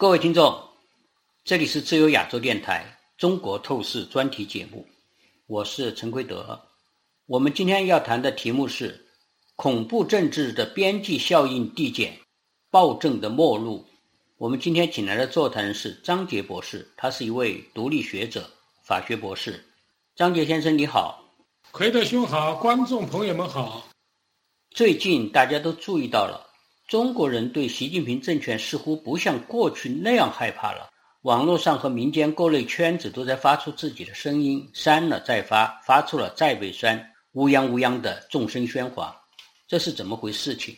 各位听众，这里是自由亚洲电台中国透视专题节目，我是陈奎德。我们今天要谈的题目是恐怖政治的边际效应递减，暴政的末路。我们今天请来的座谈人是张杰博士，他是一位独立学者、法学博士。张杰先生，你好。奎德兄好，观众朋友们好。最近大家都注意到了，中国人对习近平政权似乎不像过去那样害怕了。网络上和民间各类圈子都在发出自己的声音，删了再发，发出了再被删，乌泱乌泱的众声喧哗。这是怎么回事？情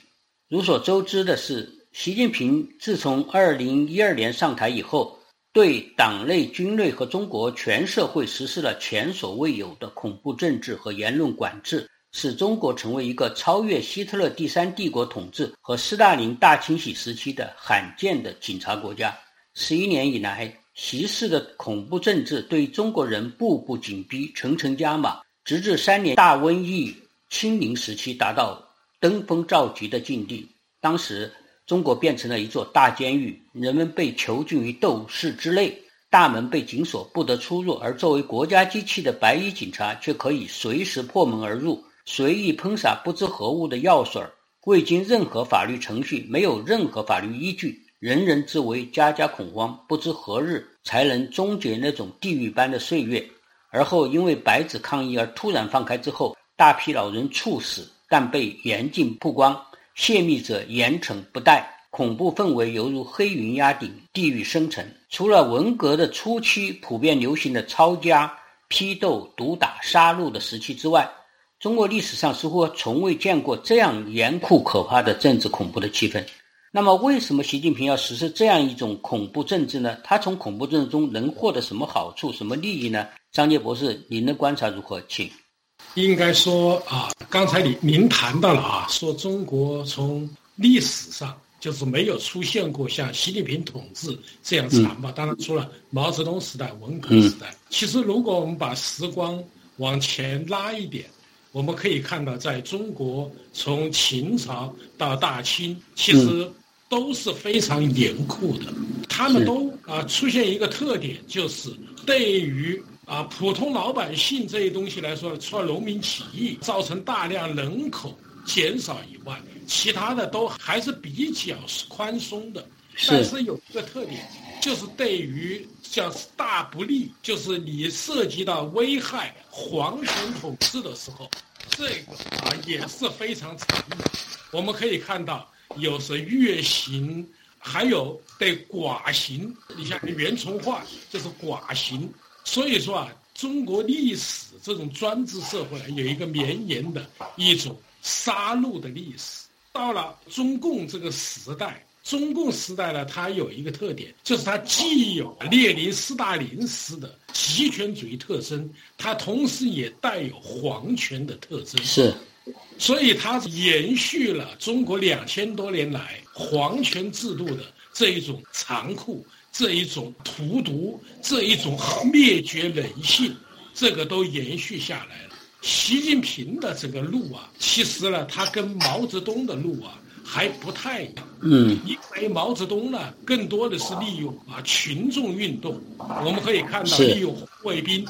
众所周知的是，习近平自从二零一二年上台以后，对党内军队和中国全社会实施了前所未有的恐怖政治和言论管制。使中国成为一个超越希特勒第三帝国统治和斯大林大清洗时期的罕见的警察国家。十一年以来，习氏的恐怖政治对中国人步步紧逼、层层加码，直至三年大瘟疫清零时期达到登峰造极的境地。当时，中国变成了一座大监狱，人们被囚禁于斗室之内，大门被紧锁，不得出入。而作为国家机器的白衣警察却可以随时破门而入。随意喷洒不知何物的药水，未经任何法律程序，没有任何法律依据，人人自危，家家恐慌，不知何日才能终结那种地狱般的岁月。而后因为白纸抗议而突然放开之后，大批老人猝死，但被严禁曝光，泄密者严惩不贷，恐怖氛围犹如黑云压顶，地狱深沉。除了文革的初期普遍流行的抄家、批斗、毒打、杀戮的时期之外，中国历史上似乎从未见过这样严酷可怕的政治恐怖的气氛。那么，为什么习近平要实施这样一种恐怖政治呢？他从恐怖政治中能获得什么好处、什么利益呢？张杰博士，您的观察如何？请。应该说啊，刚才您您谈到了啊，说中国从历史上就是没有出现过像习近平统治这样残暴。当然，除了毛泽东时代、文革时代。其实，如果我们把时光往前拉一点。我们可以看到，在中国从秦朝到大清，其实都是非常严酷的。他们都啊出现一个特点，就是对于啊普通老百姓这些东西来说，除了农民起义造成大量人口减少以外，其他的都还是比较宽松的。但是有一个特点。就是对于叫大不利，就是你涉及到危害皇权统治的时候，这个啊也是非常残忍。我们可以看到，有时月刑，还有对寡刑。你像袁崇焕就是寡刑。所以说啊，中国历史这种专制社会有一个绵延的一种杀戮的历史。到了中共这个时代。中共时代呢，它有一个特点，就是它既有列宁、斯大林式的集权主义特征，它同时也带有皇权的特征。是，所以它延续了中国两千多年来皇权制度的这一种残酷、这一种荼毒、这一种灭绝人性，这个都延续下来了。习近平的这个路啊，其实呢，他跟毛泽东的路啊。还不太一样，嗯，因为毛泽东呢，更多的是利用啊群众运动，我们可以看到利用红卫兵，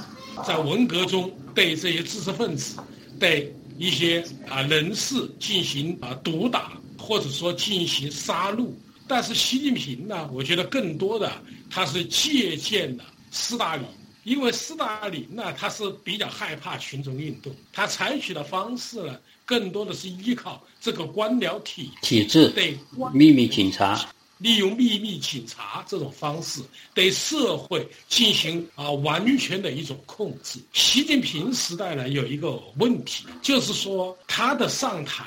在文革中对这些知识分子、对一些啊人士进行啊毒打，或者说进行杀戮。但是习近平呢，我觉得更多的他是借鉴了斯大林，因为斯大林呢，他是比较害怕群众运动，他采取的方式呢。更多的是依靠这个官僚体体制，对秘密警察，利用秘密警察这种方式对社会进行啊完全的一种控制。习近平时代呢有一个问题，就是说他的上台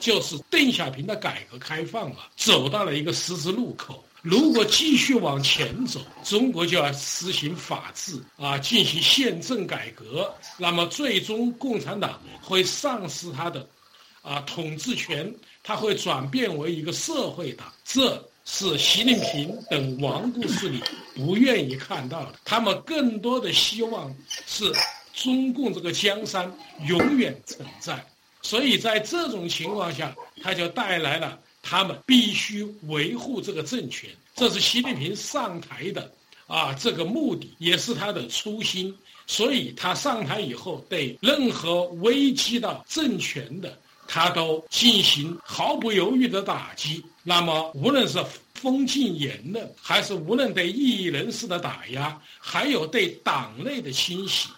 就是邓小平的改革开放啊走到了一个十字路口。如果继续往前走，中国就要实行法治啊，进行宪政改革，那么最终共产党会丧失他的啊统治权，他会转变为一个社会党，这是习近平等顽固势力不愿意看到的。他们更多的希望是中共这个江山永远存在，所以在这种情况下，他就带来了。他们必须维护这个政权，这是习近平上台的啊这个目的，也是他的初心。所以他上台以后，对任何危机到政权的，他都进行毫不犹豫的打击。那么，无论是封禁言论，还是无论对异议人士的打压，还有对党内的清洗，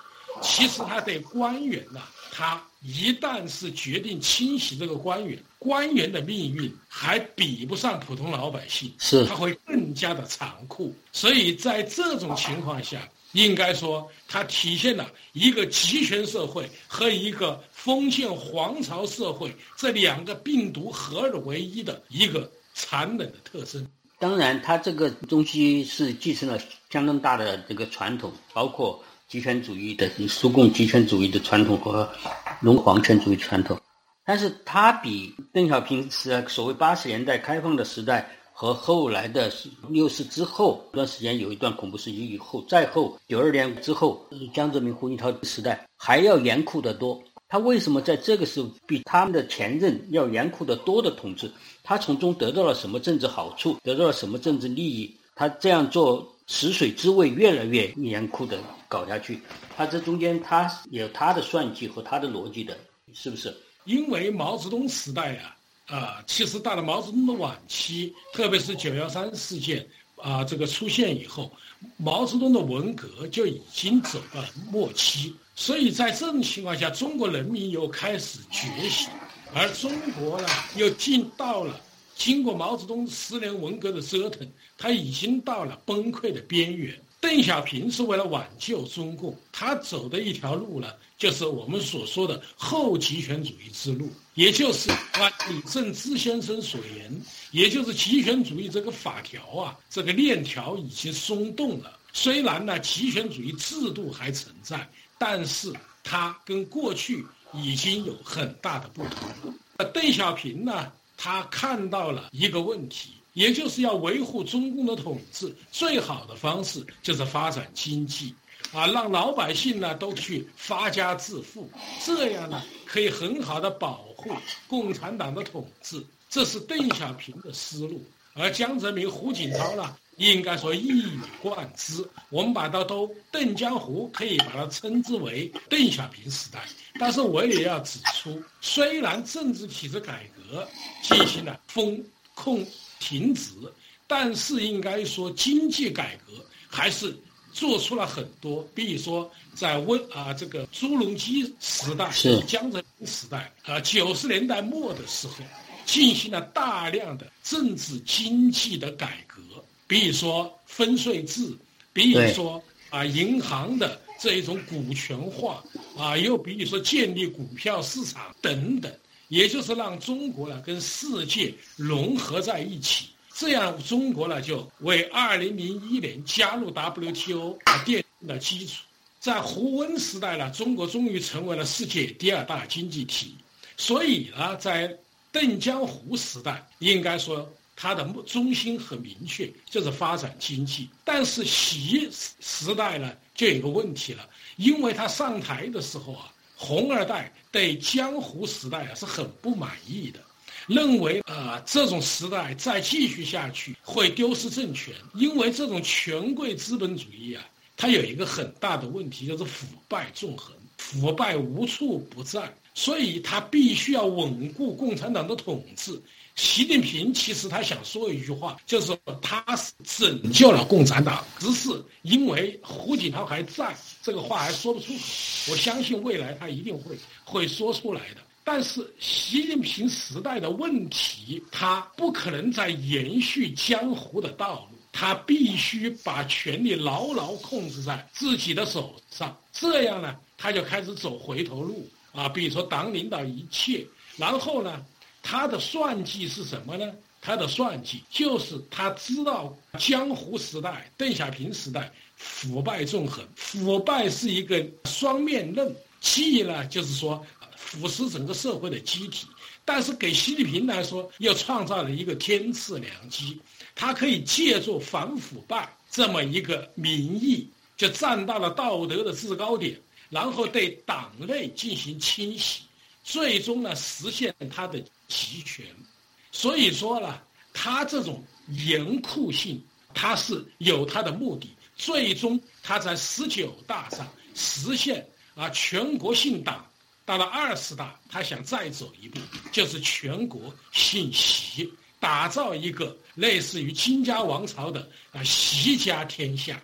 其实他对官员呢，他一旦是决定清洗这个官员，官员的命运还比不上普通老百姓，是他会更加的残酷。所以在这种情况下，应该说，它体现了一个集权社会和一个封建皇朝社会这两个病毒合二为一的一个残忍的特征。当然，它这个东西是继承了相当大的这个传统，包括集权主义的苏共集权主义的传统和农皇权主义传统。但是，他比邓小平是所谓八十年代开放的时代。和后来的六四之后一段时间有一段恐怖时期以后，再后九二年之后，江泽民、胡锦涛时代还要严酷得多。他为什么在这个时候比他们的前任要严酷得多的统治？他从中得到了什么政治好处？得到了什么政治利益？他这样做，食水之味，越来越严酷的搞下去，他这中间他有他的算计和他的逻辑的，是不是？因为毛泽东时代啊。啊，其实到了毛泽东的晚期，特别是九幺三事件啊，这个出现以后，毛泽东的文革就已经走到了末期。所以在这种情况下，中国人民又开始觉醒，而中国呢，又进到了经过毛泽东十年文革的折腾，他已经到了崩溃的边缘。邓小平是为了挽救中共，他走的一条路呢，就是我们所说的后极权主义之路，也就是按李政之先生所言，也就是极权主义这个法条啊，这个链条已经松动了。虽然呢，极权主义制度还存在，但是它跟过去已经有很大的不同了。邓小平呢，他看到了一个问题。也就是要维护中共的统治，最好的方式就是发展经济，啊，让老百姓呢都去发家致富，这样呢可以很好的保护共产党的统治。这是邓小平的思路，而江泽民、胡锦涛呢，应该说一以贯之。我们把它都邓江湖可以把它称之为邓小平时代，但是我也要指出，虽然政治体制改革进行了风控。停止，但是应该说经济改革还是做出了很多。比如说，在温啊这个朱镕基时代、江泽民时代啊九十年代末的时候，进行了大量的政治经济的改革。比如说分税制，比如说啊银行的这一种股权化啊，又比如说建立股票市场等等。也就是让中国呢跟世界融合在一起，这样中国呢就为二零零一年加入 WTO 奠定了基础。在胡温时代呢，中国终于成为了世界第二大经济体。所以呢，在邓江湖时代，应该说它的中心很明确，就是发展经济。但是习时代呢，就有个问题了，因为他上台的时候啊。红二代对江湖时代啊是很不满意的，认为啊这种时代再继续下去会丢失政权，因为这种权贵资本主义啊，它有一个很大的问题，就是腐败纵横，腐败无处不在，所以它必须要稳固共产党的统治。习近平其实他想说一句话，就是他是拯救了共产党，只是因为胡锦涛还在，这个话还说不出口。我相信未来他一定会会说出来的。但是习近平时代的问题，他不可能再延续江湖的道路，他必须把权力牢牢控制在自己的手上。这样呢，他就开始走回头路啊，比如说党领导一切，然后呢。他的算计是什么呢？他的算计就是他知道江湖时代、邓小平时代腐败纵横，腐败是一个双面刃，既呢就是说腐蚀整个社会的机体，但是给习近平来说又创造了一个天赐良机，他可以借助反腐败这么一个名义，就站到了道德的制高点，然后对党内进行清洗。最终呢，实现他的集权，所以说呢，他这种严酷性，他是有他的目的。最终，他在十九大上实现啊全国姓党，到了二十大，他想再走一步，就是全国姓习，打造一个类似于金家王朝的啊习家天下。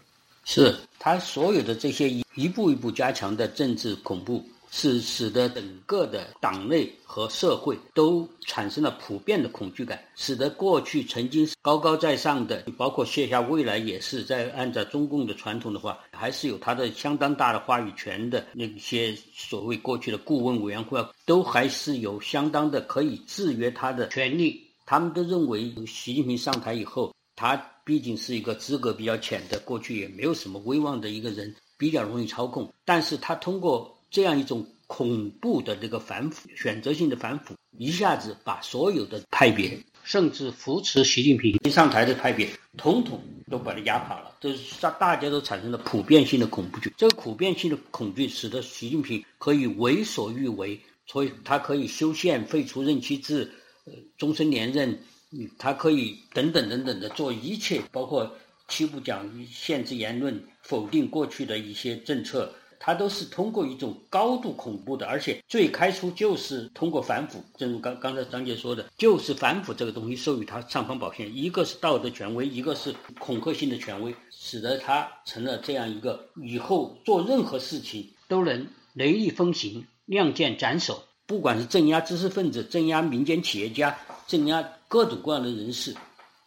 是他所有的这些一一步一步加强的政治恐怖。是使得整个的党内和社会都产生了普遍的恐惧感，使得过去曾经高高在上的，包括卸下未来也是在按照中共的传统的话，还是有他的相当大的话语权的那些所谓过去的顾问委员会，都还是有相当的可以制约他的权利。他们都认为习近平上台以后，他毕竟是一个资格比较浅的，过去也没有什么威望的一个人，比较容易操控。但是他通过。这样一种恐怖的这个反腐、选择性的反腐，一下子把所有的派别，甚至扶持习近平上台的派别，统统都把它压垮了。这是大大家都产生了普遍性的恐惧。这个普遍性的恐惧，使得习近平可以为所欲为，所以他可以修宪、废除任期制、呃终身连任，嗯，他可以等等等等的做一切，包括七不讲、限制言论、否定过去的一些政策。他都是通过一种高度恐怖的，而且最开初就是通过反腐，正如刚刚才张杰说的，就是反腐这个东西授予他尚方宝剑，一个是道德权威，一个是恐吓性的权威，使得他成了这样一个以后做任何事情都能雷厉风行、亮剑斩首，不管是镇压知识分子、镇压民间企业家、镇压各种各样的人士，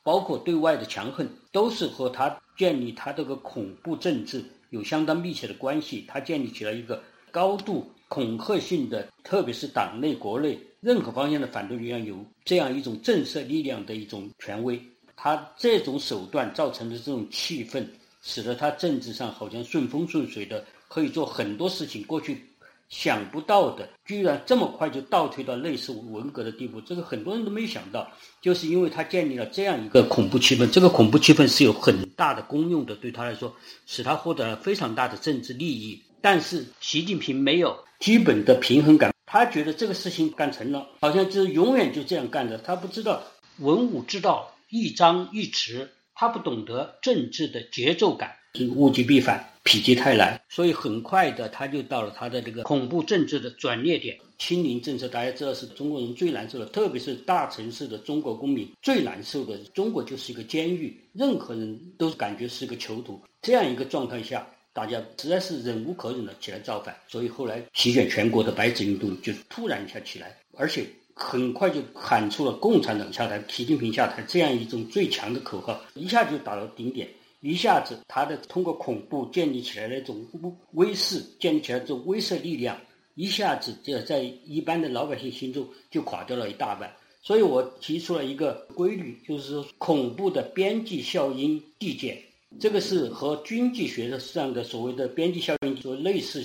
包括对外的强横，都是和他建立他这个恐怖政治。有相当密切的关系，他建立起了一个高度恐吓性的，特别是党内、国内任何方向的反对力量有这样一种震慑力量的一种权威。他这种手段造成的这种气氛，使得他政治上好像顺风顺水的，可以做很多事情。过去。想不到的，居然这么快就倒退到类似文革的地步，这个很多人都没想到，就是因为他建立了这样一个恐怖气氛，这个恐怖气氛是有很大的功用的，对他来说，使他获得了非常大的政治利益。但是习近平没有基本的平衡感，他觉得这个事情干成了，好像就永远就这样干着，他不知道文武之道一张一弛，他不懂得政治的节奏感，物极必反。否极泰来，所以很快的他就到了他的这个恐怖政治的转捩点。清零政策大家知道是中国人最难受的，特别是大城市的中国公民最难受的。中国就是一个监狱，任何人都感觉是个囚徒。这样一个状态下，大家实在是忍无可忍了，起来造反。所以后来席卷全国的白纸运动就突然一下起来，而且很快就喊出了“共产党下台，习近平下台”这样一种最强的口号，一下就打到顶点。一下子，他的通过恐怖建立起来那种威势，建立起来这种威慑力量，一下子就在一般的老百姓心中就垮掉了一大半。所以我提出了一个规律，就是说恐怖的边际效应递减，这个是和经济学的上的所谓的边际效应做类似。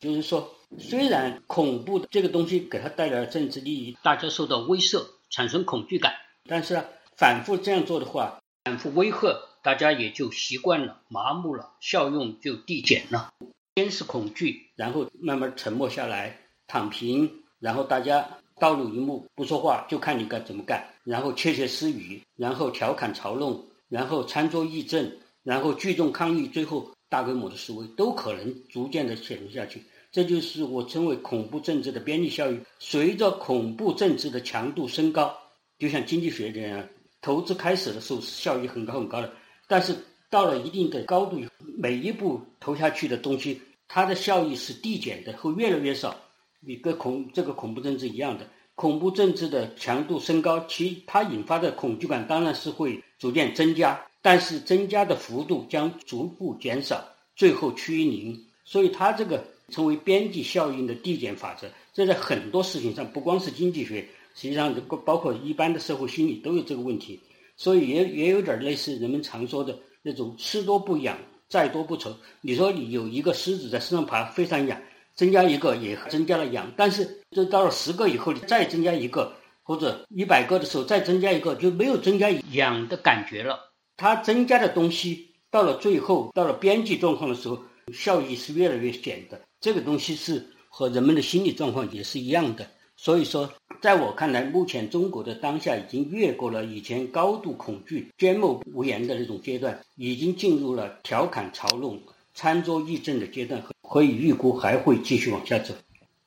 就是说，虽然恐怖的这个东西给他带来了政治利益，大家受到威慑，产生恐惧感，但是呢，反复这样做的话，反复威吓。大家也就习惯了，麻木了，效用就递减了。先是恐惧，然后慢慢沉默下来，躺平，然后大家道路一目，不说话，就看你该怎么干。然后窃窃私语，然后调侃嘲弄，然后餐桌议政，然后聚众抗议，最后大规模的示威，都可能逐渐的潜入下去。这就是我称为恐怖政治的边际效应。随着恐怖政治的强度升高，就像经济学这样，投资开始的时候效益很高很高的。但是到了一定的高度，每一步投下去的东西，它的效益是递减的，会越来越少。你跟恐这个恐怖政治一样的，恐怖政治的强度升高，其它引发的恐惧感当然是会逐渐增加，但是增加的幅度将逐步减少，最后趋于零。所以它这个称为边际效应的递减法则，这在很多事情上，不光是经济学，实际上包括一般的社会心理都有这个问题。所以也也有点类似人们常说的那种吃多不痒，再多不愁。你说你有一个虱子在身上爬，非常痒，增加一个也增加了痒，但是这到了十个以后，你再增加一个或者一百个的时候，再增加一个就没有增加痒的感觉了。它增加的东西到了最后，到了边际状况的时候，效益是越来越减的。这个东西是和人们的心理状况也是一样的。所以说，在我看来，目前中国的当下已经越过了以前高度恐惧、缄默无言的那种阶段，已经进入了调侃嘲弄、餐桌议政的阶段，可以预估还会继续往下走。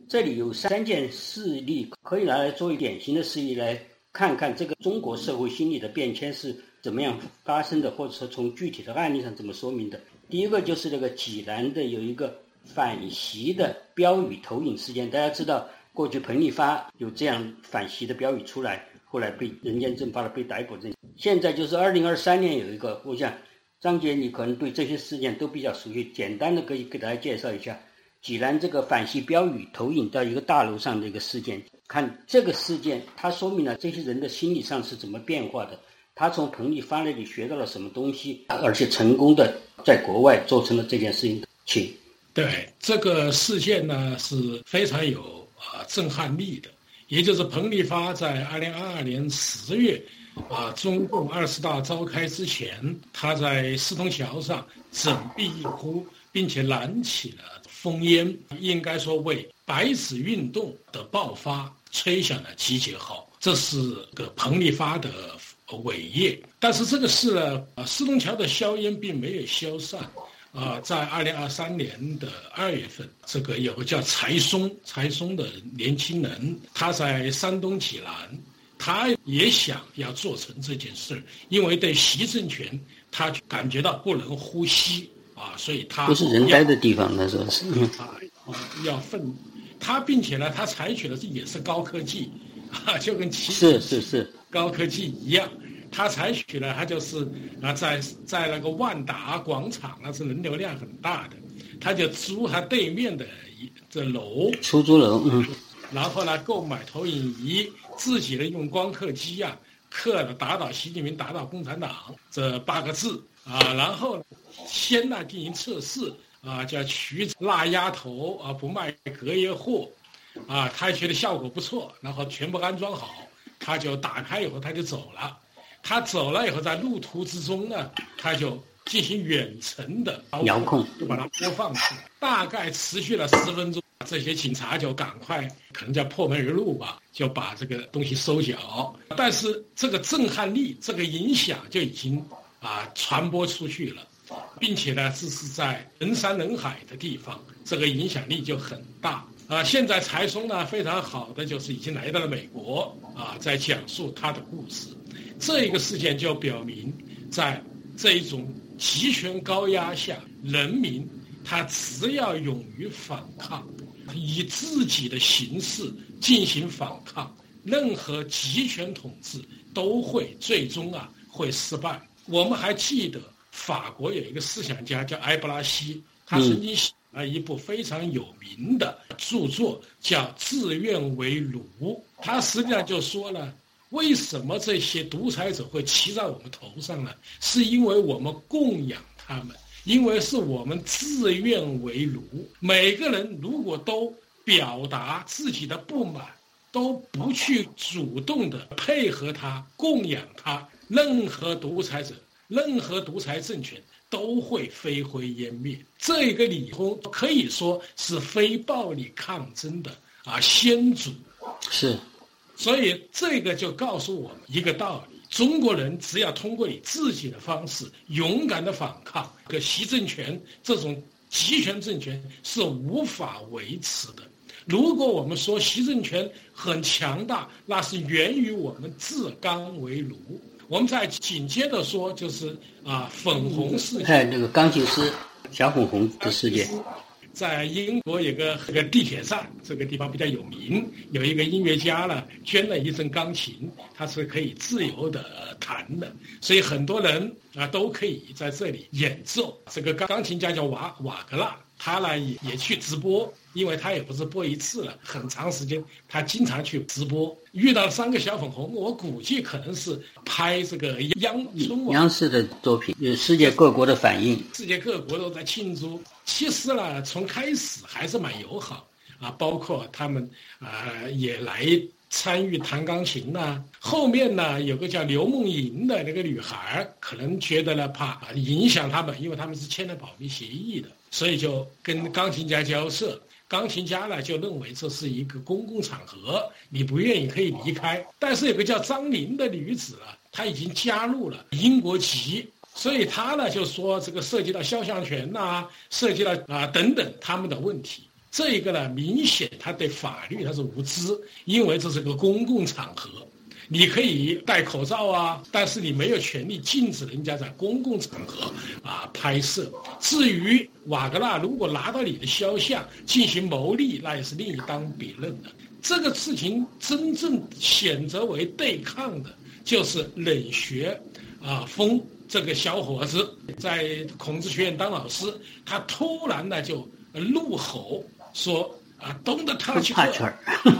这里有三件事例可以拿来作为典型的事例，来看看这个中国社会心理的变迁是怎么样发生的，或者说从具体的案例上怎么说明的。第一个就是这个济南的有一个反习的标语投影事件，大家知道。过去彭立发有这样反习的标语出来，后来被人间蒸发了，被逮捕这。现在就是二零二三年有一个，我想张杰你可能对这些事件都比较熟悉，简单的可以给大家介绍一下济南这个反习标语投影到一个大楼上的一个事件。看这个事件，它说明了这些人的心理上是怎么变化的，他从彭立发那里学到了什么东西，而且成功的在国外做成了这件事情。请对这个事件呢是非常有。啊，震撼力的，也就是彭立发在二零二二年十月，啊，中共二十大召开之前，他在四通桥上振臂一呼，并且燃起了烽烟，应该说为白纸运动的爆发吹响了集结号。这是个彭立发的伟业。但是这个事呢，啊，四通桥的硝烟并没有消散。啊，在二零二三年的二月份，这个有个叫柴松柴松的年轻人，他在山东济南，他也想要做成这件事儿，因为对习政权，他感觉到不能呼吸啊，所以他不是人待的地方，那时候是啊，要奋，他并且呢，他采取的是也是高科技，啊，就跟其是是是高科技一样。他采取了，他就是啊，在在那个万达广场，那是人流量很大的，他就租他对面的一这楼，出租楼，嗯，然后呢，购买投影仪，自己呢用光刻机啊，刻了“打倒习近平，打倒共产党”这八个字。啊，然后先呢进行测试啊，叫取辣鸭头啊，不卖隔夜货，啊，他觉得效果不错，然后全部安装好，他就打开以后他就走了。他走了以后，在路途之中呢，他就进行远程的遥控，就把它播放出来。大概持续了十分钟，这些警察就赶快，可能叫破门而入吧，就把这个东西收缴。但是这个震撼力、这个影响就已经啊传播出去了，并且呢，这是在人山人海的地方，这个影响力就很大。啊，现在柴松呢非常好的就是已经来到了美国啊，在讲述他的故事。这一个事件就表明，在这一种集权高压下，人民他只要勇于反抗，以自己的形式进行反抗，任何集权统治都会最终啊会失败。我们还记得法国有一个思想家叫埃布拉西，他曾经写了一部非常有名的著作，叫《自愿为奴》。他实际上就说了。为什么这些独裁者会骑在我们头上呢？是因为我们供养他们，因为是我们自愿为奴。每个人如果都表达自己的不满，都不去主动的配合他、供养他，任何独裁者、任何独裁政权都会飞灰烟灭。这个李通可以说是非暴力抗争的啊先祖，是。所以这个就告诉我们一个道理：中国人只要通过你自己的方式勇敢的反抗，个习政权这种集权政权是无法维持的。如果我们说习政权很强大，那是源于我们自刚为奴。我们再紧接着说，就是啊，粉红事件，哎，那个钢琴师小粉红的事件。在英国有个个地铁站，这个地方比较有名，有一个音乐家呢，捐了一阵钢琴，他是可以自由的弹的，所以很多人啊都可以在这里演奏。这个钢钢琴家叫瓦瓦格纳，他呢也也去直播。因为他也不是播一次了，很长时间，他经常去直播。遇到三个小粉红，我估计可能是拍这个央央视的作品，有世界各国的反应，世界各国都在庆祝。其实呢，从开始还是蛮友好啊，包括他们啊也来参与弹钢琴呐。后面呢，有个叫刘梦莹的那个女孩，可能觉得呢怕影响他们，因为他们是签了保密协议的，所以就跟钢琴家交涉。钢琴家呢就认为这是一个公共场合，你不愿意可以离开。但是有个叫张琳的女子啊，她已经加入了英国籍，所以他呢就说这个涉及到肖像权呐，涉及到啊等等他们的问题。这一个呢，明显他对法律他是无知，因为这是个公共场合。你可以戴口罩啊，但是你没有权利禁止人家在公共场合啊拍摄。至于瓦格纳如果拿到你的肖像进行牟利，那也是另一当别论的。这个事情真正选择为对抗的，就是冷学啊风这个小伙子在孔子学院当老师，他突然呢就怒吼说。啊，懂得他去克，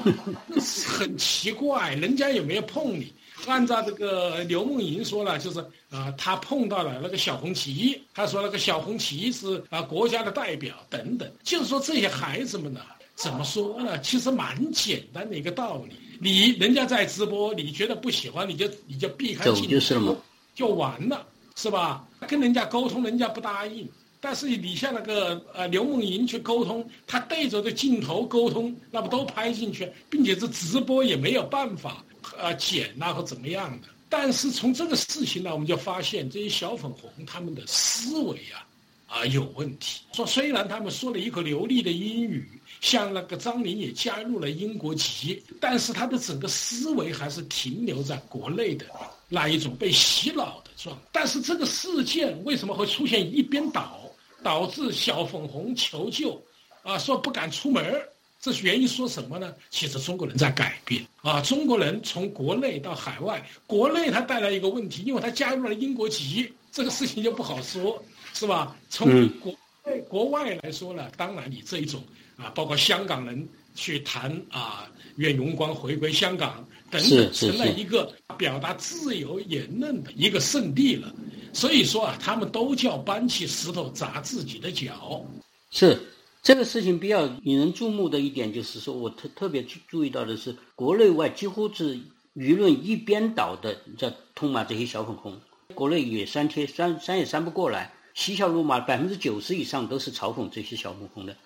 很奇怪，人家也没有碰你。按照这个刘梦莹说了，就是啊，他碰到了那个小红旗，他说那个小红旗是啊国家的代表等等。就是说这些孩子们呢，怎么说呢？其实蛮简单的一个道理。你人家在直播，你觉得不喜欢，你就你就避开，就是了就完了，是吧？跟人家沟通，人家不答应。但是你像那个呃刘梦莹去沟通，他对着的镜头沟通，那不都拍进去，并且是直播也没有办法呃剪啊或怎么样的。但是从这个事情呢，我们就发现这些小粉红他们的思维啊啊有问题。说虽然他们说了一口流利的英语，像那个张琳也加入了英国籍，但是他的整个思维还是停留在国内的那一种被洗脑状。但是这个事件为什么会出现一边倒？导致小粉红求救，啊，说不敢出门这是原因说什么呢？其实中国人在改变啊，中国人从国内到海外，国内他带来一个问题，因为他加入了英国籍，这个事情就不好说，是吧？从国内国外来说呢，当然你这一种啊，包括香港人去谈啊，愿荣光回归香港等等，成了一个表达自由言论的一个圣地了。所以说啊，他们都叫搬起石头砸自己的脚。是这个事情比较引人注目的一点，就是说我特特别注注意到的是，国内外几乎是舆论一边倒的在痛骂这些小粉红，国内也删帖删删也删不过来，嬉笑怒骂百分之九十以上都是嘲讽这些小粉红的，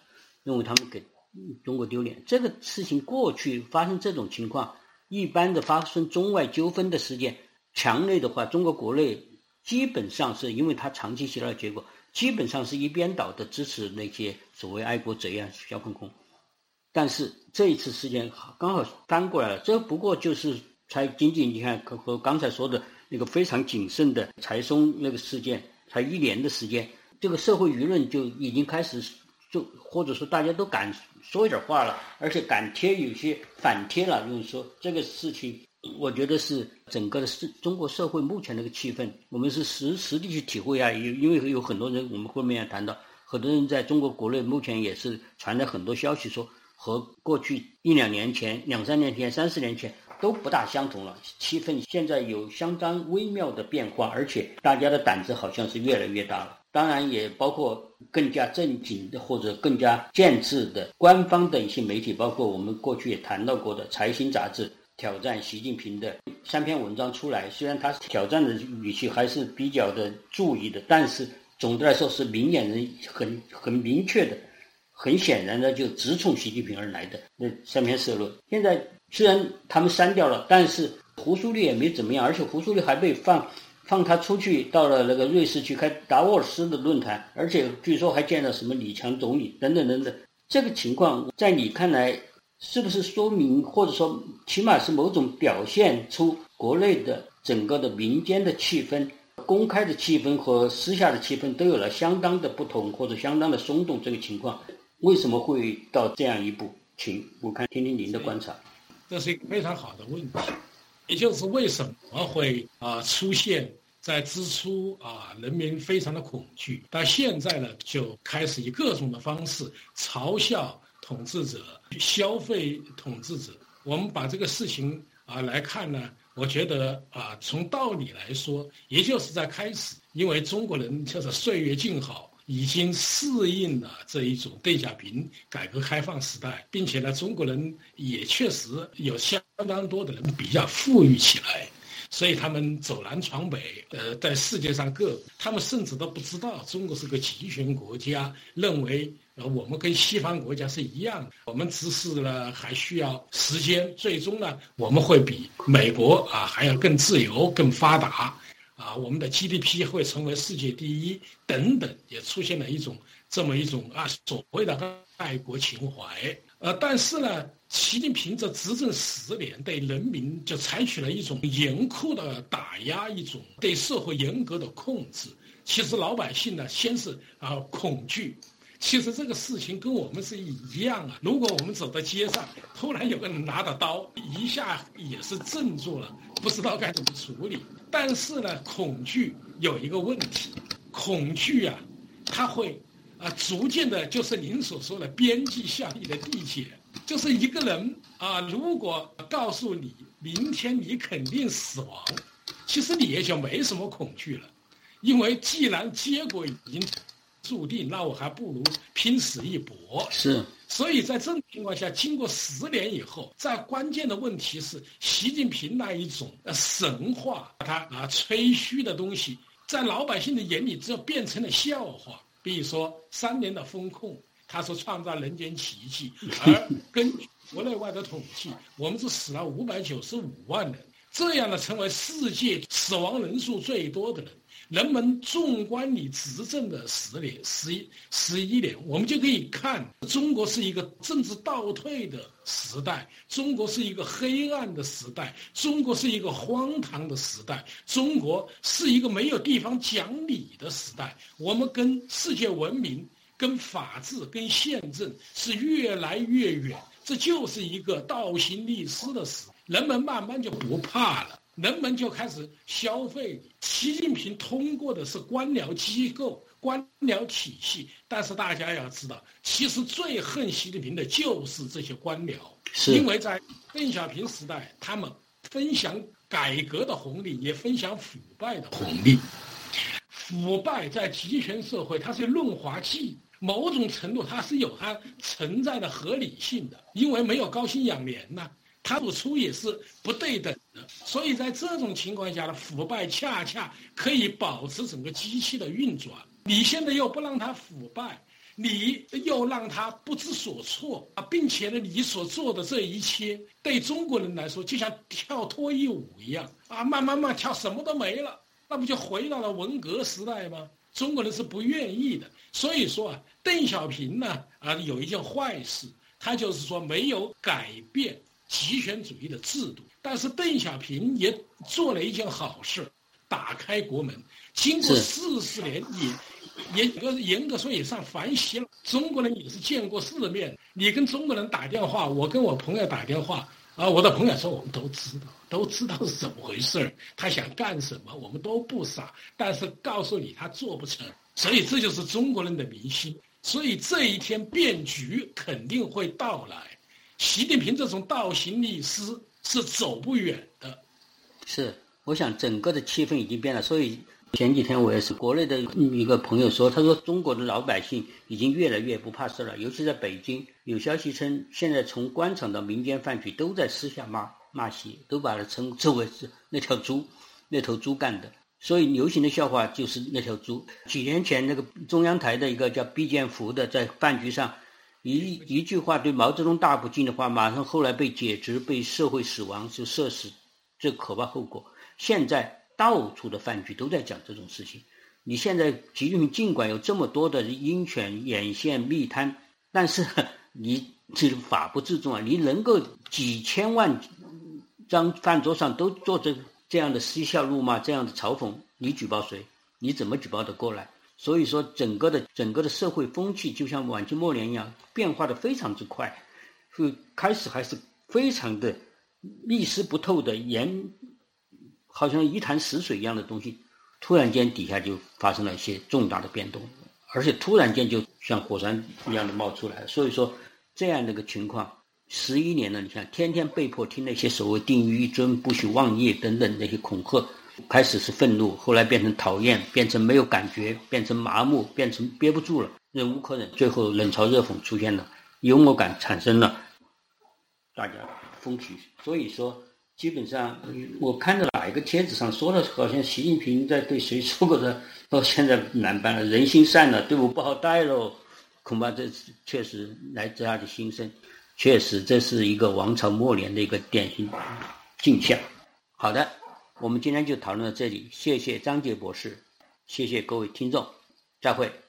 认为他们给中国丢脸。这个事情过去发生这种情况，一般的发生中外纠纷的事件，强烈的话，中国国内。基本上是因为他长期起来的结果，基本上是一边倒的支持那些所谓爱国贼啊、小粉红。但是这一次事件刚好翻过来了，这不过就是才仅仅你看和刚才说的那个非常谨慎的柴松那个事件，才一年的时间，这个社会舆论就已经开始就或者说大家都敢说一点话了，而且敢贴有些反贴了，就是说这个事情。我觉得是整个的是中国社会目前那个气氛，我们是实实地去体会啊。因因为有很多人，我们后面也谈到，很多人在中国国内目前也是传来很多消息，说和过去一两年前、两三年前、三四年前都不大相同了。气氛现在有相当微妙的变化，而且大家的胆子好像是越来越大了。当然，也包括更加正经的或者更加建制的官方的一些媒体，包括我们过去也谈到过的《财新》杂志。挑战习近平的三篇文章出来，虽然他挑战的语气还是比较的注意的，但是总的来说是明眼人很很明确的，很显然的就直冲习近平而来的那三篇社论。现在虽然他们删掉了，但是胡苏立也没怎么样，而且胡苏立还被放放他出去到了那个瑞士去开达沃斯的论坛，而且据说还见了什么李强总理等等等等。这个情况在你看来？是不是说明，或者说起码是某种表现出国内的整个的民间的气氛、公开的气氛和私下的气氛都有了相当的不同，或者相当的松动？这个情况为什么会到这样一步？请我看听听您的观察。这是一个非常好的问题，也就是为什么会啊出现在之初啊人民非常的恐惧，但现在呢就开始以各种的方式嘲笑。统治者消费统治者，我们把这个事情啊来看呢，我觉得啊，从道理来说，也就是在开始，因为中国人就是岁月静好，已经适应了这一种邓小平改革开放时代，并且呢，中国人也确实有相当多的人比较富裕起来，所以他们走南闯北，呃，在世界上各，他们甚至都不知道中国是个集权国家，认为呃我们跟西方国家是一样的，我们只是呢还需要时间，最终呢我们会比美国啊还要更自由、更发达，啊，我们的 GDP 会成为世界第一，等等，也出现了一种这么一种啊所谓的爱国情怀。呃，但是呢，习近平这执政十年，对人民就采取了一种严酷的打压，一种对社会严格的控制。其实老百姓呢，先是啊恐惧。其实这个事情跟我们是一样啊。如果我们走在街上，突然有个人拿着刀，一下也是镇住了，不知道该怎么处理。但是呢，恐惧有一个问题，恐惧啊，它会。啊，逐渐的，就是您所说的边际效益的递减，就是一个人啊，如果告诉你明天你肯定死亡，其实你也就没什么恐惧了，因为既然结果已经注定，那我还不如拼死一搏。是，所以在这种情况下，经过十年以后，在关键的问题是，习近平那一种神话，他啊吹嘘的东西，在老百姓的眼里，只有变成了笑话。比如说三年的风控，他说创造人间奇迹，而根据国内外的统计，我们是死了五百九十五万人，这样的成为世界死亡人数最多的人。人们纵观你执政的十年、十一、十一年，我们就可以看，中国是一个政治倒退的时代，中国是一个黑暗的时代，中国是一个荒唐的时代，中国是一个没有地方讲理的时代。我们跟世界文明、跟法治、跟宪政是越来越远，这就是一个倒行逆施的时代。人们慢慢就不怕了。人们就开始消费。习近平通过的是官僚机构、官僚体系，但是大家要知道，其实最恨习近平的就是这些官僚，因为在邓小平时代，他们分享改革的红利，也分享腐败的红利。腐败在集权社会，它是润滑剂，某种程度它是有它存在的合理性的，因为没有高薪养廉呐。他付出也是不对等的，所以在这种情况下呢，腐败恰恰可以保持整个机器的运转。你现在又不让它腐败，你又让它不知所措啊，并且呢，你所做的这一切对中国人来说就像跳脱衣舞一样啊，慢慢慢跳什么都没了，那不就回到了文革时代吗？中国人是不愿意的。所以说啊，邓小平呢啊有一件坏事，他就是说没有改变。集权主义的制度，但是邓小平也做了一件好事，打开国门。经过四十年，也也个严格说也算反洗了。中国人也是见过世面。你跟中国人打电话，我跟我朋友打电话，啊，我的朋友说我们都知道，都知道是怎么回事儿他想干什么，我们都不傻。但是告诉你，他做不成。所以这就是中国人的民心。所以这一天变局肯定会到来。习近平这种倒行逆施是走不远的。是，我想整个的气氛已经变了。所以前几天我也是国内的一个朋友说，他说中国的老百姓已经越来越不怕事了。尤其在北京，有消息称，现在从官场到民间饭局都在私下骂骂习，都把它称之为是那条猪，那头猪干的。所以流行的笑话就是那条猪。几年前那个中央台的一个叫毕建福的，在饭局上。一一句话对毛泽东大不敬的话，马上后来被解职，被社会死亡，就社死，这可怕后果。现在到处的饭局都在讲这种事情。你现在习近平尽管有这么多的鹰犬眼线密摊，但是 你这法不自重啊！你能够几千万张饭桌上都做这这样的嬉笑怒骂，这样的嘲讽，你举报谁？你怎么举报得过来？所以说，整个的整个的社会风气就像晚清末年一样，变化的非常之快。就开始还是非常的密丝不透的严，好像一潭死水一样的东西，突然间底下就发生了一些重大的变动，而且突然间就像火山一样的冒出来。所以说，这样的一个情况，十一年了，你看，天天被迫听那些所谓“定于一尊，不许妄业”等等那些恐吓。开始是愤怒，后来变成讨厌，变成没有感觉，变成麻木，变成憋不住了，忍无可忍，最后冷嘲热讽出现了，幽默感产生了，大家风起。所以说，基本上，我看到哪一个帖子上说的，好像习近平在对谁说过的，到现在难办了，人心散了，队伍不好带喽。恐怕这确实来自他的心声，确实这是一个王朝末年的一个典型镜像。好的，我们今天就讨论到这里，谢谢张杰博士，谢谢各位听众，再会。